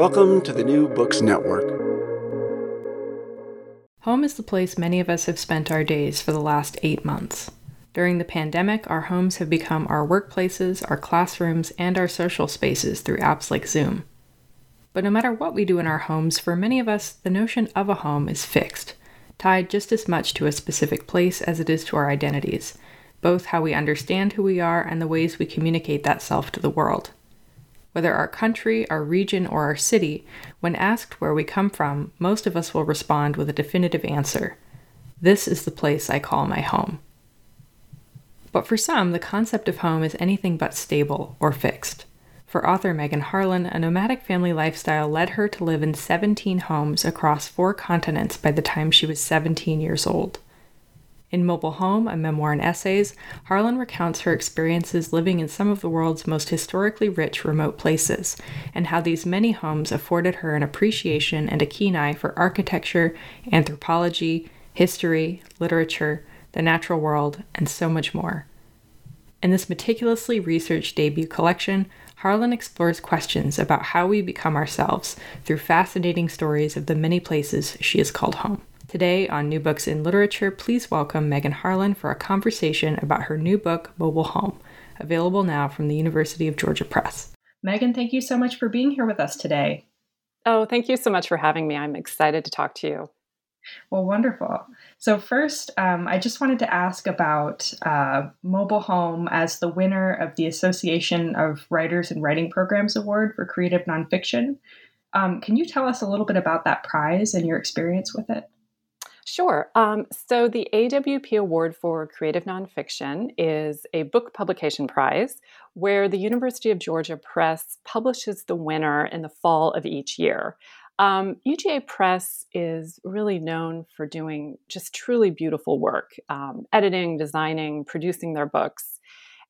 Welcome to the New Books Network. Home is the place many of us have spent our days for the last eight months. During the pandemic, our homes have become our workplaces, our classrooms, and our social spaces through apps like Zoom. But no matter what we do in our homes, for many of us, the notion of a home is fixed, tied just as much to a specific place as it is to our identities, both how we understand who we are and the ways we communicate that self to the world. Whether our country, our region, or our city, when asked where we come from, most of us will respond with a definitive answer This is the place I call my home. But for some, the concept of home is anything but stable or fixed. For author Megan Harlan, a nomadic family lifestyle led her to live in 17 homes across four continents by the time she was 17 years old. In Mobile Home, a memoir and essays, Harlan recounts her experiences living in some of the world's most historically rich remote places, and how these many homes afforded her an appreciation and a keen eye for architecture, anthropology, history, literature, the natural world, and so much more. In this meticulously researched debut collection, Harlan explores questions about how we become ourselves through fascinating stories of the many places she has called home. Today on New Books in Literature, please welcome Megan Harlan for a conversation about her new book, Mobile Home, available now from the University of Georgia Press. Megan, thank you so much for being here with us today. Oh, thank you so much for having me. I'm excited to talk to you. Well, wonderful. So, first, um, I just wanted to ask about uh, Mobile Home as the winner of the Association of Writers and Writing Programs Award for Creative Nonfiction. Um, can you tell us a little bit about that prize and your experience with it? Sure. Um, so, the AWP Award for Creative Nonfiction is a book publication prize where the University of Georgia Press publishes the winner in the fall of each year. Um, UGA Press is really known for doing just truly beautiful work, um, editing, designing, producing their books.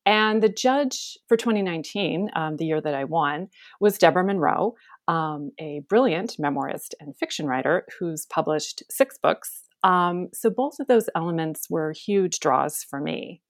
And the judge for 2019, um, the year that I won, was Deborah Monroe, um, a brilliant memoirist and fiction writer who's published six books um, so both of those elements were huge draws for me.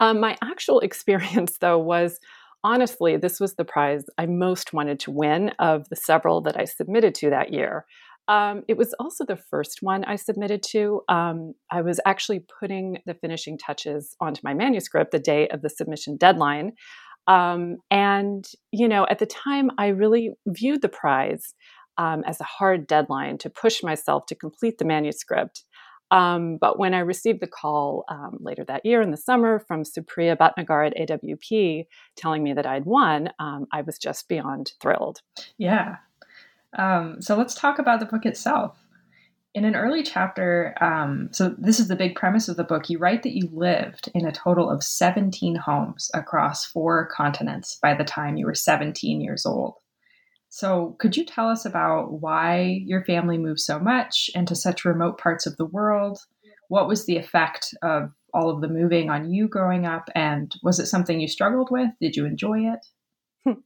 Um, my actual experience, though, was honestly, this was the prize I most wanted to win of the several that I submitted to that year. Um, it was also the first one I submitted to. Um, I was actually putting the finishing touches onto my manuscript the day of the submission deadline. Um, and, you know, at the time, I really viewed the prize um, as a hard deadline to push myself to complete the manuscript. Um, but when I received the call um, later that year in the summer from Supriya Bhatnagar at AWP telling me that I'd won, um, I was just beyond thrilled. Yeah. Um, so let's talk about the book itself. In an early chapter, um, so this is the big premise of the book, you write that you lived in a total of 17 homes across four continents by the time you were 17 years old. So, could you tell us about why your family moved so much and to such remote parts of the world? What was the effect of all of the moving on you growing up? And was it something you struggled with? Did you enjoy it?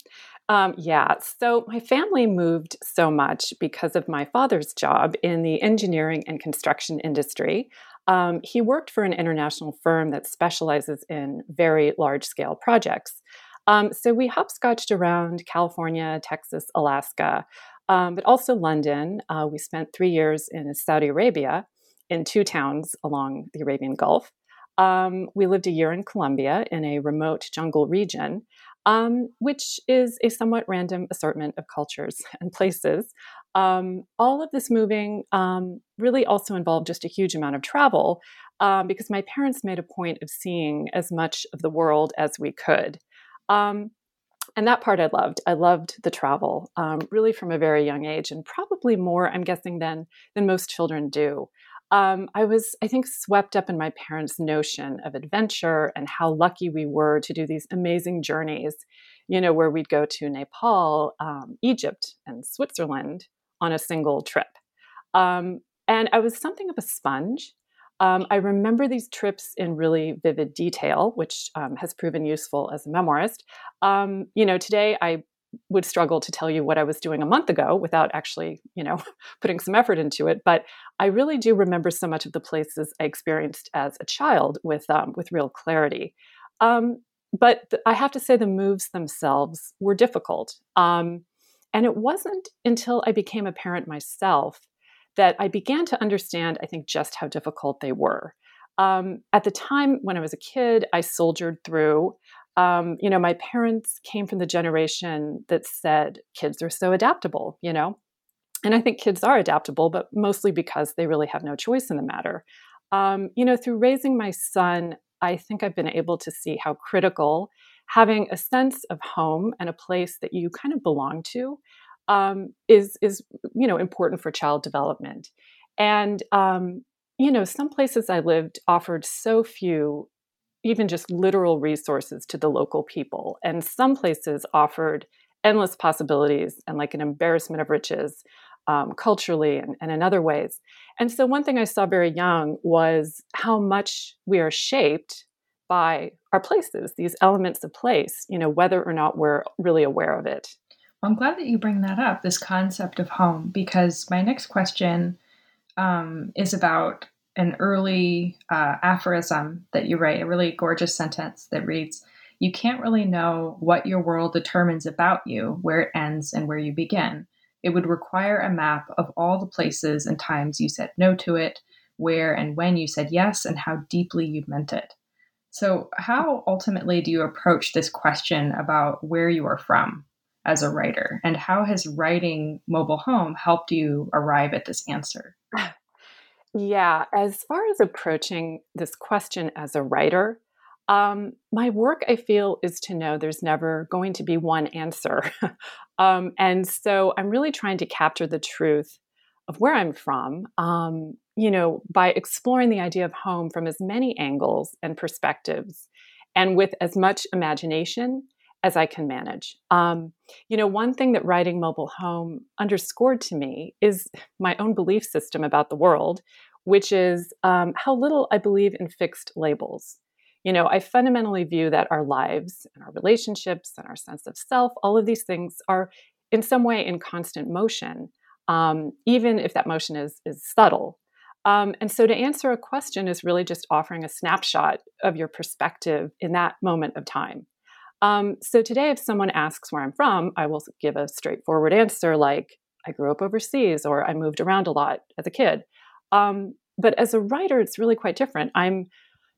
Um, yeah, so my family moved so much because of my father's job in the engineering and construction industry. Um, he worked for an international firm that specializes in very large scale projects. Um, so we hopscotched around California, Texas, Alaska, um, but also London. Uh, we spent three years in Saudi Arabia in two towns along the Arabian Gulf. Um, we lived a year in Colombia in a remote jungle region, um, which is a somewhat random assortment of cultures and places. Um, all of this moving um, really also involved just a huge amount of travel because my parents made a point of seeing as much of the world as we could. Um, and that part I loved. I loved the travel, um, really from a very young age, and probably more, I'm guessing, than than most children do. Um, I was, I think, swept up in my parents' notion of adventure and how lucky we were to do these amazing journeys. You know, where we'd go to Nepal, um, Egypt, and Switzerland on a single trip. Um, and I was something of a sponge. Um, I remember these trips in really vivid detail, which um, has proven useful as a memoirist. Um, you know, today I would struggle to tell you what I was doing a month ago without actually, you know, putting some effort into it. But I really do remember so much of the places I experienced as a child with um, with real clarity. Um, but th- I have to say the moves themselves were difficult. Um, and it wasn't until I became a parent myself that I began to understand, I think, just how difficult they were. Um, at the time when I was a kid, I soldiered through. Um, you know, my parents came from the generation that said kids are so adaptable, you know. And I think kids are adaptable, but mostly because they really have no choice in the matter. Um, you know, through raising my son, I think I've been able to see how critical having a sense of home and a place that you kind of belong to um, is is you know important for child development. And um, you know, some places I lived offered so few, even just literal resources to the local people, and some places offered endless possibilities and like an embarrassment of riches um, culturally and, and in other ways. And so, one thing I saw very young was how much we are shaped by our places, these elements of place, you know, whether or not we're really aware of it. I'm glad that you bring that up, this concept of home, because my next question um, is about an early uh, aphorism that you write, a really gorgeous sentence that reads, You can't really know what your world determines about you, where it ends and where you begin. It would require a map of all the places and times you said no to it, where and when you said yes, and how deeply you meant it. So, how ultimately do you approach this question about where you are from as a writer? And how has writing Mobile Home helped you arrive at this answer? Yeah, as far as approaching this question as a writer, um, my work, I feel, is to know there's never going to be one answer. um, and so I'm really trying to capture the truth of where I'm from, um, you know, by exploring the idea of home from as many angles and perspectives and with as much imagination as I can manage. Um, you know, one thing that writing Mobile Home underscored to me is my own belief system about the world, which is um, how little I believe in fixed labels. You know, I fundamentally view that our lives and our relationships and our sense of self, all of these things are in some way in constant motion, um, even if that motion is, is subtle. Um, and so to answer a question is really just offering a snapshot of your perspective in that moment of time. Um, so today, if someone asks where I'm from, I will give a straightforward answer like, I grew up overseas or I moved around a lot as a kid. Um, but as a writer, it's really quite different. I'm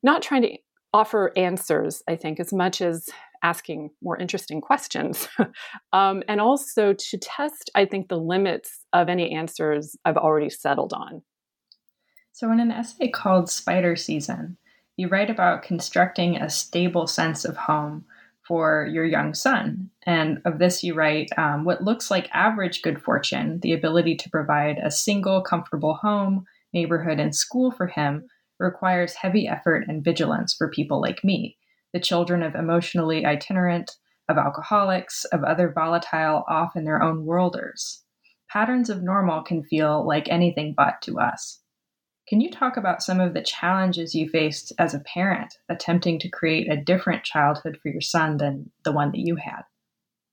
not trying to offer answers, I think, as much as asking more interesting questions. um, and also to test, I think, the limits of any answers I've already settled on. So, in an essay called Spider Season, you write about constructing a stable sense of home for your young son. And of this, you write um, what looks like average good fortune, the ability to provide a single, comfortable home, neighborhood, and school for him requires heavy effort and vigilance for people like me, the children of emotionally itinerant, of alcoholics, of other volatile, off in their own worlders. Patterns of normal can feel like anything but to us. Can you talk about some of the challenges you faced as a parent attempting to create a different childhood for your son than the one that you had?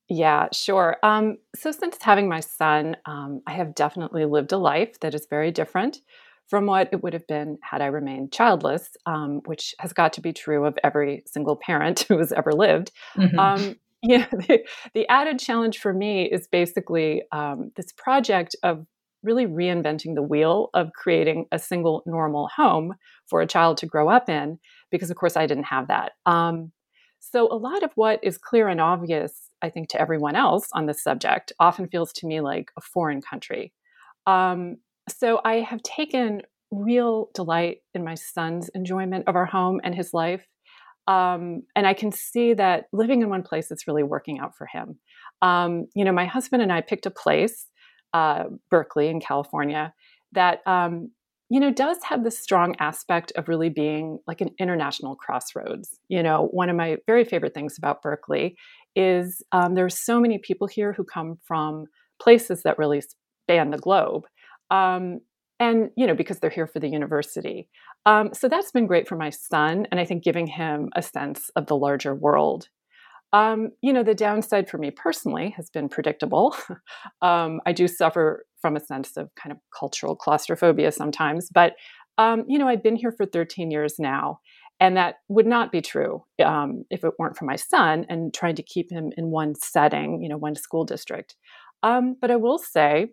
Yeah, sure. Um, so, since having my son, um, I have definitely lived a life that is very different from what it would have been had I remained childless, um, which has got to be true of every single parent who has ever lived. Mm-hmm. Um, yeah, the, the, added challenge for me is basically um, this project of really reinventing the wheel of creating a single normal home for a child to grow up in, because of course I didn't have that. Um, so a lot of what is clear and obvious, I think, to everyone else on this subject often feels to me like a foreign country. Um, so I have taken real delight in my son's enjoyment of our home and his life. Um, and I can see that living in one place is really working out for him. Um, you know, my husband and I picked a place, uh, Berkeley in California, that um, you know does have this strong aspect of really being like an international crossroads. You know, one of my very favorite things about Berkeley is um, there's so many people here who come from places that really span the globe. Um, and you know because they're here for the university um, so that's been great for my son and i think giving him a sense of the larger world um, you know the downside for me personally has been predictable um, i do suffer from a sense of kind of cultural claustrophobia sometimes but um, you know i've been here for 13 years now And that would not be true um, if it weren't for my son and trying to keep him in one setting, you know, one school district. Um, but I will say,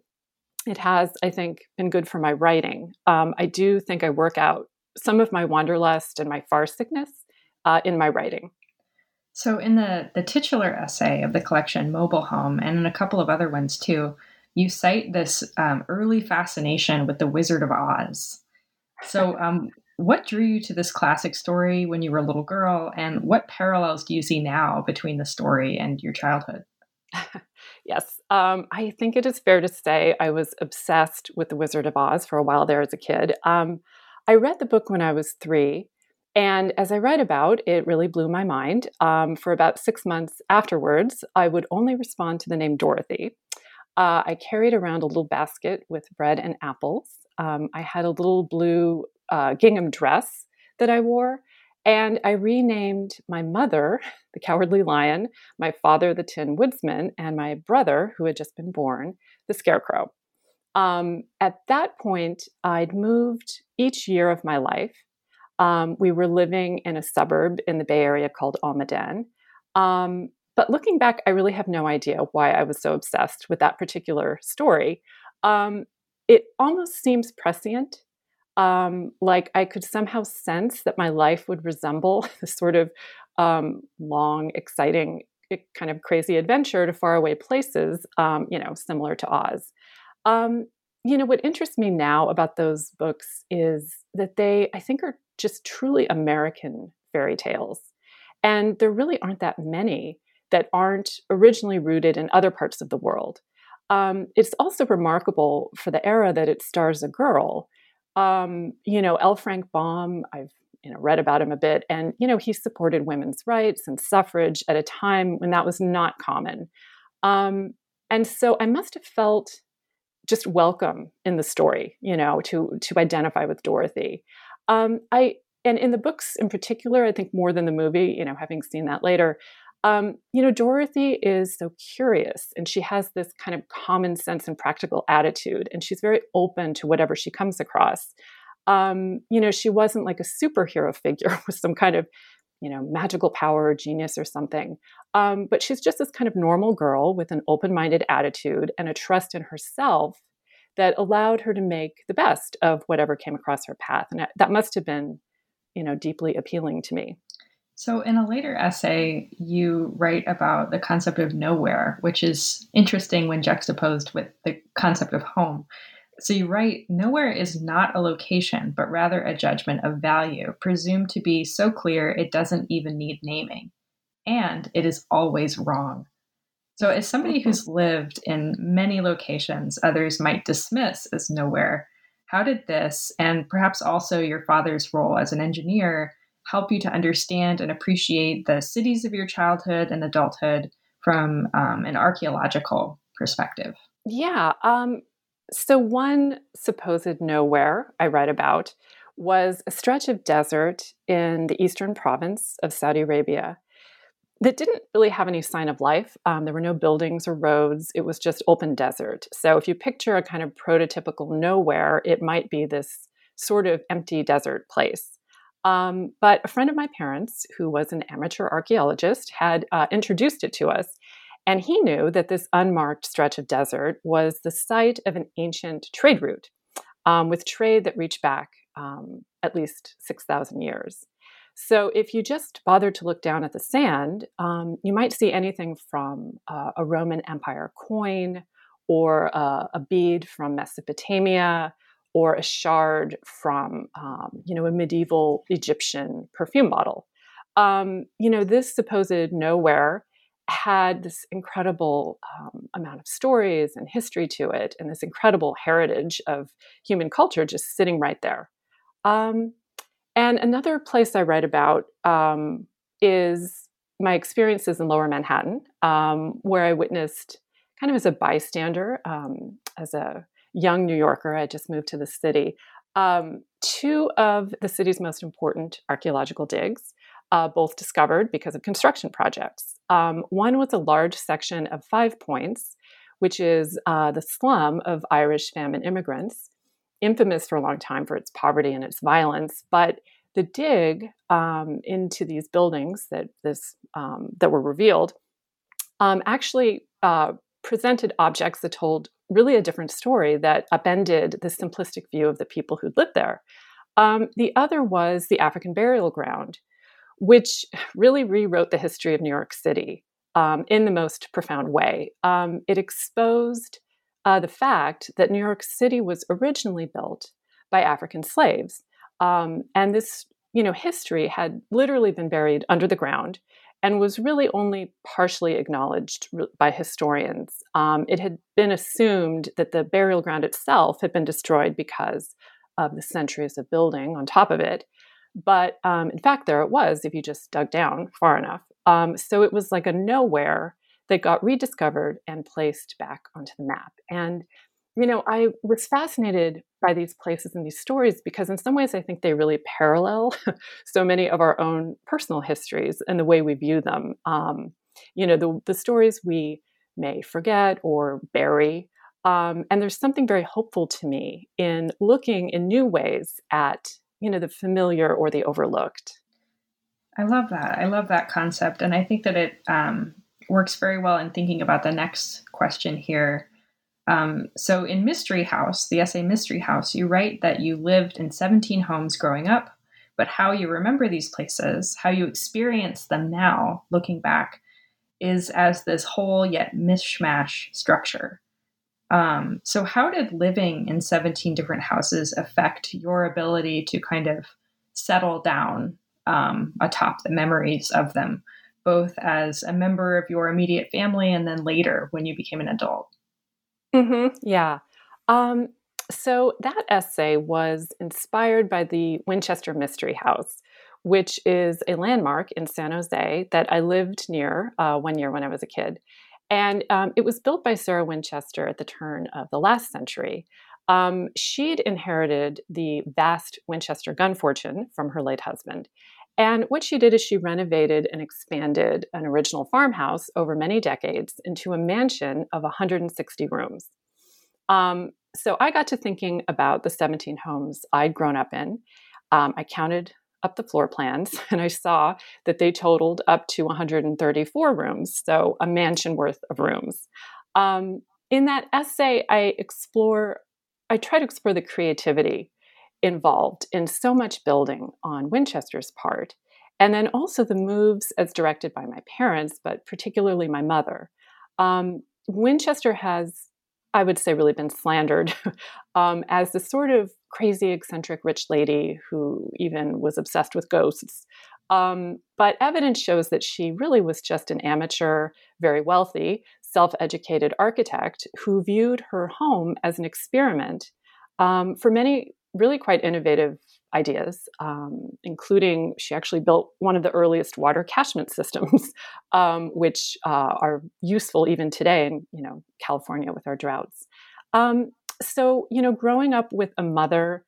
it has, I think, been good for my writing. Um, I do think I work out some of my wanderlust and my far sickness uh, in my writing. So, in the the titular essay of the collection, Mobile Home, and in a couple of other ones too, you cite this um, early fascination with the Wizard of Oz. So, um, what drew you to this classic story when you were a little girl, and what parallels do you see now between the story and your childhood? yes, um, I think it is fair to say I was obsessed with The Wizard of Oz for a while there as a kid. Um, I read the book when I was three, and as I read about, it really blew my mind. Um, for about six months afterwards, I would only respond to the name Dorothy. Uh, I carried around a little basket with bread and apples. Um, I had a little blue uh, gingham dress that I wore. And I renamed my mother, the Cowardly Lion, my father, the Tin Woodsman, and my brother, who had just been born, the Scarecrow. Um, at that point, I'd moved each year of my life. Um, we were living in a suburb in the Bay Area called Almaden. Um, but looking back, I really have no idea why I was so obsessed with that particular story. Um, it almost seems prescient um, like I could somehow sense that my life would resemble the sort of um, long, exciting, eh, kind of crazy adventure to faraway places, um, you know, similar to Oz. You know, what interests me now about those books is that they, I think, are just truly American fairy tales. And there really aren't that many that aren't originally rooted in other parts of the world. Um, it's also remarkable for the era that it stars a girl um, you know, L. Frank Baum, I've you know read about him a bit, and you know he supported women's rights and suffrage at a time when that was not common. Um, and so I must have felt just welcome in the story, you know, to to identify with Dorothy. Um, I and in the books in particular, I think more than the movie, you know, having seen that later, um, you know, Dorothy is so curious and she has this kind of common sense and practical attitude, and she's very open to whatever she comes across. Um, you know, she wasn't like a superhero figure with some kind of, you know, magical power or genius or something. Um, but she's just this kind of normal girl with an open minded attitude and a trust in herself that allowed her to make the best of whatever came across her path. And that must have been, you know, deeply appealing to me. So, in a later essay, you write about the concept of nowhere, which is interesting when juxtaposed with the concept of home. So, you write nowhere is not a location, but rather a judgment of value, presumed to be so clear it doesn't even need naming. And it is always wrong. So, as somebody mm-hmm. who's lived in many locations others might dismiss as nowhere, how did this, and perhaps also your father's role as an engineer, help you to understand and appreciate the cities of your childhood and adulthood from um, an archaeological perspective? Yeah. Um, so, one supposed nowhere I write about was a stretch of desert in the eastern province of Saudi Arabia that didn't really have any sign of life. Um, there were no buildings or roads, it was just open desert. So, if you picture a kind of prototypical nowhere, it might be this sort of empty desert place. Um, but a friend of my parents, who was an amateur archaeologist, had uh, introduced it to us. And he knew that this unmarked stretch of desert was the site of an ancient trade route um, with trade that reached back um, at least 6,000 years. So, if you just bothered to look down at the sand, um, you might see anything from uh, a Roman Empire coin or uh, a bead from Mesopotamia or a shard from, um, you know, a medieval Egyptian perfume bottle. Um, you know, this supposed nowhere had this incredible um, amount of stories and history to it, and this incredible heritage of human culture just sitting right there. Um, and another place I write about um, is my experiences in Lower Manhattan, um, where I witnessed, kind of as a bystander, as a young New Yorker, I just moved to the city, um, two of the city's most important archaeological digs, uh, both discovered because of construction projects. Um, one was a large section of Five Points, which is uh, the slum of Irish famine immigrants, infamous for a long time for its poverty and its violence. But the dig um, into these buildings that this um, that were revealed um, actually uh, presented objects that told really a different story that upended the simplistic view of the people who'd lived there. Um, the other was the African burial ground, which really rewrote the history of New York City um, in the most profound way. It exposed uh, the fact that New York City was originally built by African slaves, um, and this, you know, history had literally been buried under the ground and was really only partially acknowledged by historians. Um, it had been assumed that the burial ground itself had been destroyed because of the centuries of building on top of it. But um, in fact, there it was if you just dug down far enough. Um, so it was like a nowhere that got rediscovered and placed back onto the map. And, you know, I was fascinated by these places and these stories because, in some ways, I think they really parallel so many of our own personal histories and the way we view them. Um, you know, the, the stories we may forget or bury um, and there's something very hopeful to me in looking in new ways at, you know, the familiar or the overlooked. I love that. I love that concept. And I think that it um, works very well in thinking about the next question here. Um, so in Mystery House, the essay Mystery House, you write that you lived in 17 homes growing up, but how you remember these places, how you experience them now, looking back, is as this whole yet mishmash structure. Um, so, how did living in 17 different houses affect your ability to kind of settle down um, atop the memories of them, both as a member of your immediate family and then later when you became an adult? Mm-hmm. Yeah. Um, so, that essay was inspired by the Winchester Mystery House, which is a landmark in San Jose that I lived near uh, one year when I was a kid. And um, it was built by Sarah Winchester at the turn of the last century. Um, she'd inherited the vast Winchester gun fortune from her late husband. And what she did is she renovated and expanded an original farmhouse over many decades into a mansion of 160 rooms. Um, so I got to thinking about the 17 homes I'd grown up in. Um, I counted up the floor plans and I saw that they totaled up to 134 rooms, so a mansion worth of rooms. Um, in that essay, I explore, I try to explore the creativity involved in so much building on Winchester's part, and then also the moves as directed by my parents, but particularly my mother. Um, Winchester has I would say, really been slandered um, as the sort of crazy, eccentric rich lady who even was obsessed with ghosts. Um, but evidence shows that she really was just an amateur, very wealthy, self educated architect who viewed her home as an experiment um, for many really quite innovative ideas, um, including she actually built one of the earliest water catchment systems, um, which uh, are useful even today in you know California with our droughts. Um, so you know, growing up with a mother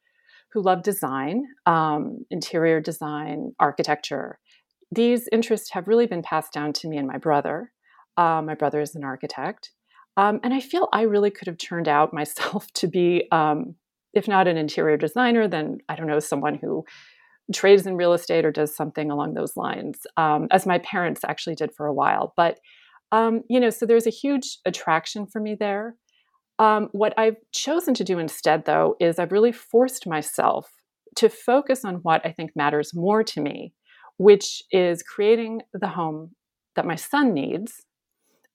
who loved design, um, interior design, architecture, these interests have really been passed down to me and my brother. Uh, my brother is an architect. Um, and I feel I really could have turned out myself to be um, if not an interior designer, then I don't know, someone who trades in real estate or does something along those lines, um, as my parents actually did for a while. But, um, you know, so there's a huge attraction for me there. Um, what I've chosen to do instead, though, is I've really forced myself to focus on what I think matters more to me, which is creating the home that my son needs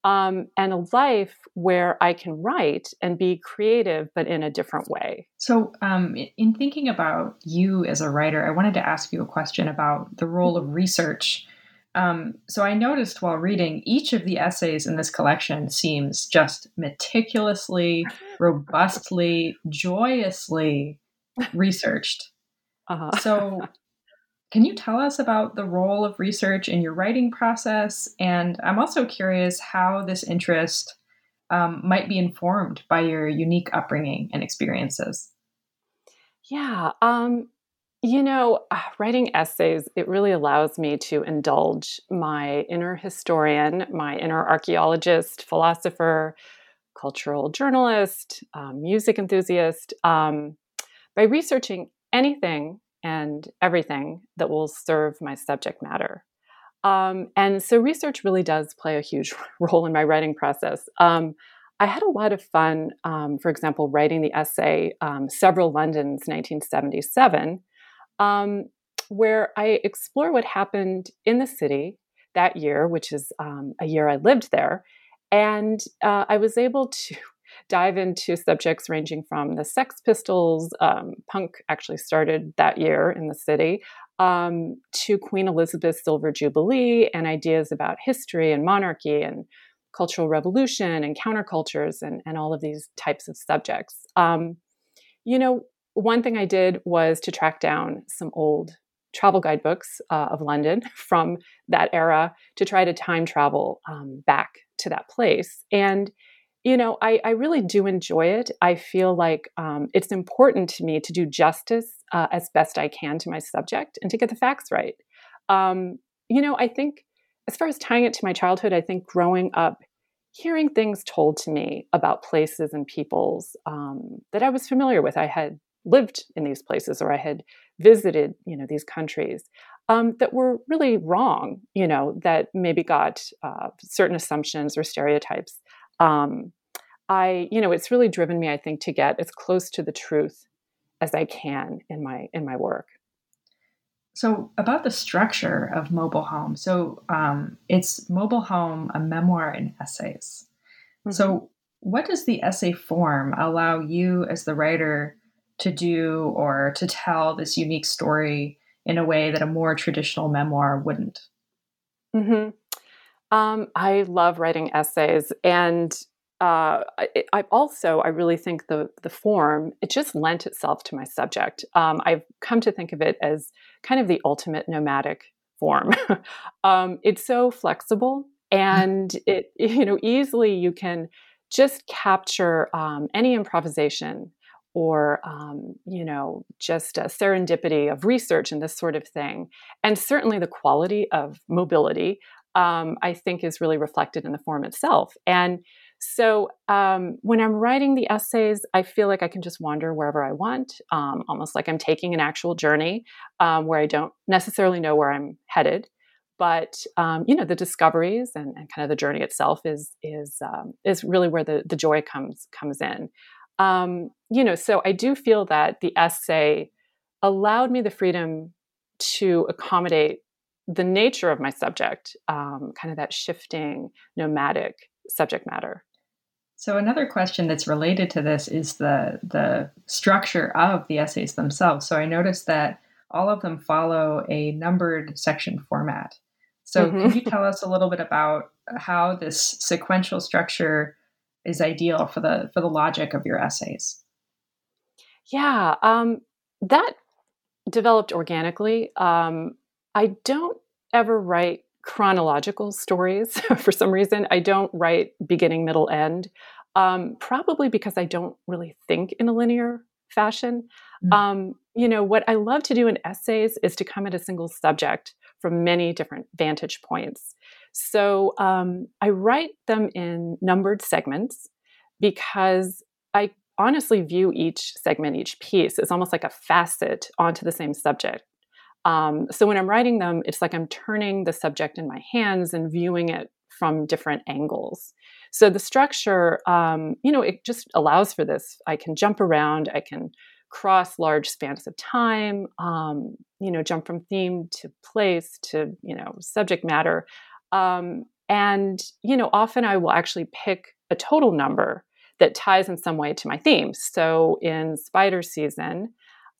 um, and a life where I can write and be creative, but in a different way. So, um, in thinking about you as a writer, I wanted to ask you a question about the role of research. Um, so, I noticed while reading each of the essays in this collection seems just meticulously, robustly, joyously researched. Uh-huh. So, Can you tell us about the role of research in your writing process? And I'm also curious how this interest um, might be informed by your unique upbringing and experiences. Yeah. Um, you know, writing essays, it really allows me to indulge my inner historian, my inner archaeologist, philosopher, cultural journalist, um, music enthusiast. Um, by researching anything and everything that will serve my subject matter. Um, and so research really does play a huge role in my writing process. Um, I had a lot of fun, um, for example, writing the essay um, Several Londons 1977, um, where I explore what happened in the city that year, which is um, a year I lived there. And uh, I was able to dive into subjects ranging from the Sex Pistols, um, punk actually started that year in the city, um, to Queen Elizabeth's Silver Jubilee and ideas about history and monarchy and cultural revolution and countercultures and, and all of these types of subjects. Um, you know, one thing I did was to track down some old travel guidebooks uh, of London from that era to try to time travel um, back to that place. And, you know, I, I, really do enjoy it. I feel like um, it's important to me to do justice uh, as best I can to my subject and to get the facts right. Um, you know, I think as far as tying it to my childhood, I think growing up, hearing things told to me about places and peoples um, that I was familiar with, I had lived in these places or I had visited, you know, these countries um, that were really wrong, you know, that maybe got uh, certain assumptions or stereotypes. Um, I, you know, it's really driven me, I think, to get as close to the truth as I can in my in my work. So about the structure of Mobile Home. So um, it's Mobile Home, a memoir and essays. Mm-hmm. So what does the essay form allow you as the writer to do or to tell this unique story in a way that a more traditional memoir wouldn't? Mm-hmm. Um, I love writing essays, and uh, I, I, also I really think the the form it just lent itself to my subject. Um, I've come to think of it as kind of the ultimate nomadic form. um, it's so flexible, and it you know easily you can just capture um, any improvisation or um, you know just a serendipity of research and this sort of thing and certainly the quality of mobility um, i think is really reflected in the form itself. And so um, when i'm writing the essays i feel like i can just wander wherever i want um, almost like i'm taking an actual journey um, where i don't necessarily know where i'm headed. But um, you know the discoveries and, and, kind of the journey itself is is is really where the, the joy comes comes in. Um, you know, so I do feel that the essay allowed me the freedom to accommodate the nature of my subject, um, kind of that shifting, nomadic subject matter. So another question that's related to this is the the structure of the essays themselves. So I noticed that all of them follow a numbered section format. So mm-hmm. can you tell us a little bit about how this sequential structure is ideal for the for the logic of your essays yeah um, that developed organically um, i don't ever write chronological stories for some reason i don't write beginning middle end um, probably because i don't really think in a linear fashion mm-hmm. um, you know what i love to do in essays is to come at a single subject from many different vantage points so um, I write them in numbered segments because I honestly view each segment, each piece, as almost like a facet onto the same subject. Um, so when I'm writing them, it's like I'm turning the subject in my hands and viewing it from different angles. So the structure, um, you know, it just allows for this. I can jump around. I can cross large spans of time. Um, you know, jump from theme to place to you know subject matter. Um, and, you know, often I will actually pick a total number that ties in some way to my theme. So in Spider Season,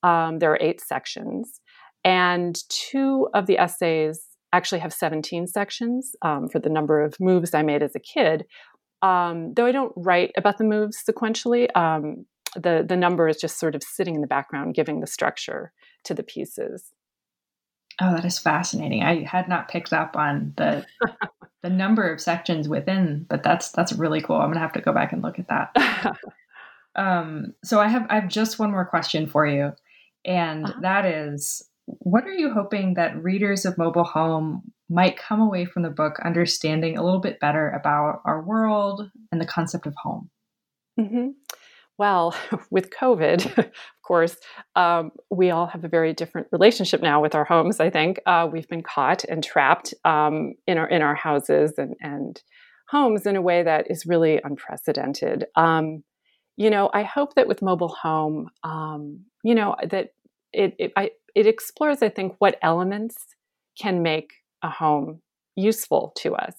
um, there are eight sections, and two of the essays actually have 17 sections um, for the number of moves I made as a kid. Um, though I don't write about the moves sequentially, um, the, the number is just sort of sitting in the background, giving the structure to the pieces. Oh, that is fascinating. I had not picked up on the the number of sections within, but that's that's really cool. I'm gonna have to go back and look at that. um, so I have I have just one more question for you, and uh-huh. that is, what are you hoping that readers of Mobile Home might come away from the book understanding a little bit better about our world and the concept of home? Mm-hmm. well, with COVID, of course, um, we all have a very different relationship now with our homes. I think uh, we've been caught and trapped um, in our in our houses and and homes in a way that is really unprecedented. Um, you know, I hope that with mobile home, um, you know, that it it, I, it explores, I think, what elements can make a home useful to us,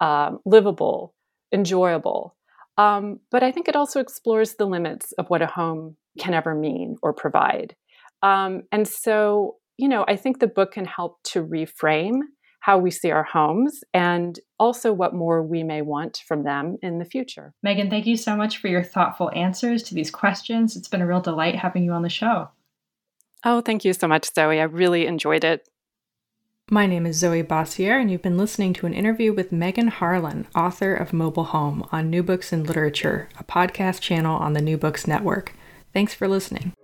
um, livable, enjoyable. Um, but I think it also explores the limits of what a home can ever mean or provide. Um, and so, you know, I think the book can help to reframe how we see our homes and also what more we may want from them in the future. Megan, thank you so much for your thoughtful answers to these questions. It's been a real delight having you on the show. Oh, thank you so much, Zoe. I really enjoyed it. My name is Zoe Bossiere, and you've been listening to an interview with Megan Harlan, author of Mobile Home, on New Books in Literature, a podcast channel on the New Books Network. Thanks for listening.